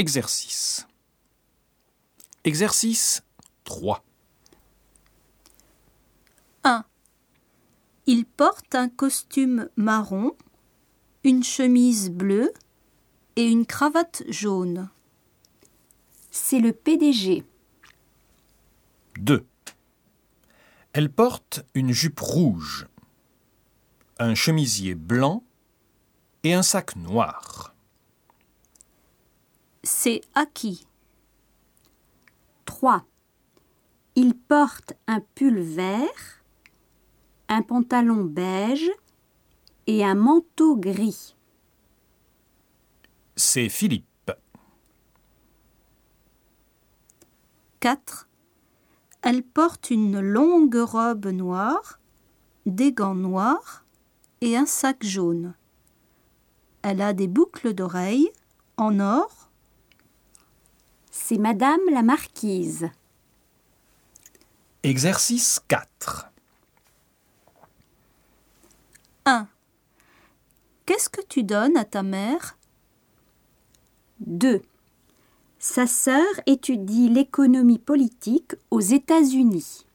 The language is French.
Exercice. Exercice 3. 1. Il porte un costume marron, une chemise bleue et une cravate jaune. C'est le PDG. 2. Elle porte une jupe rouge, un chemisier blanc et un sac noir. C'est Aki. 3. Il porte un pull vert, un pantalon beige et un manteau gris. C'est Philippe. 4. Elle porte une longue robe noire, des gants noirs et un sac jaune. Elle a des boucles d'oreilles en or. C'est Madame la Marquise. Exercice 4. 1. Qu'est-ce que tu donnes à ta mère? 2. Sa sœur étudie l'économie politique aux États-Unis.